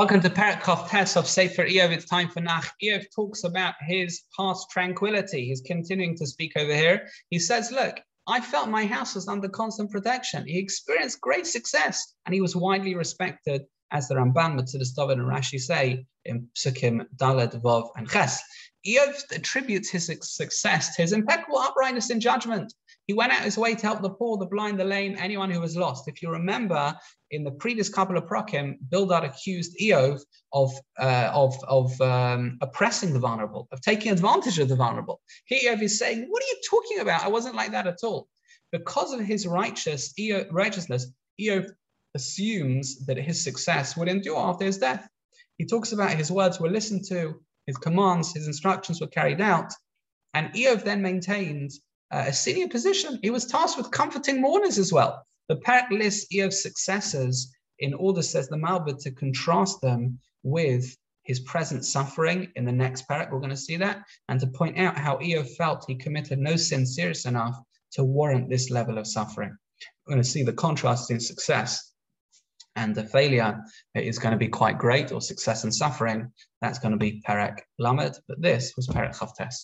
Welcome to Perek Tes of Sefer Iyov. It's time for Nach. Iyov talks about his past tranquility. He's continuing to speak over here. He says, Look, I felt my house was under constant protection. He experienced great success and he was widely respected, as the Ramban, Metzudas David, and Rashi say in Psukim, Dalet, Vov, and Ches. Iyov attributes his success to his impeccable uprightness in judgment. He went out his way to help the poor, the blind, the lame, anyone who was lost. If you remember, in the previous couple of perakim, Bildad accused Iyov of, uh, of, of um, oppressing the vulnerable, of taking advantage of the vulnerable. Here Iyov is saying, what are you talking about? I wasn't like that at all. Because of his righteous, Iyov, righteousness, Iyov assumes that his success would endure after his death. He talks about his words were listened to, his commands, his instructions were carried out. And Iyov then maintained uh, a senior position. He was tasked with comforting mourners as well. The Perek lists Iyov's successors in order, says the Malbim, to contrast them with his present suffering in the next perek. We're going to see that, and to point out how Iyov felt he committed no sin serious enough to warrant this level of suffering. We're going to see the contrast in success and the failure is going to be quite great, or success and suffering. That's going to be Perek Lamed, but this was Perek Chaf Tes.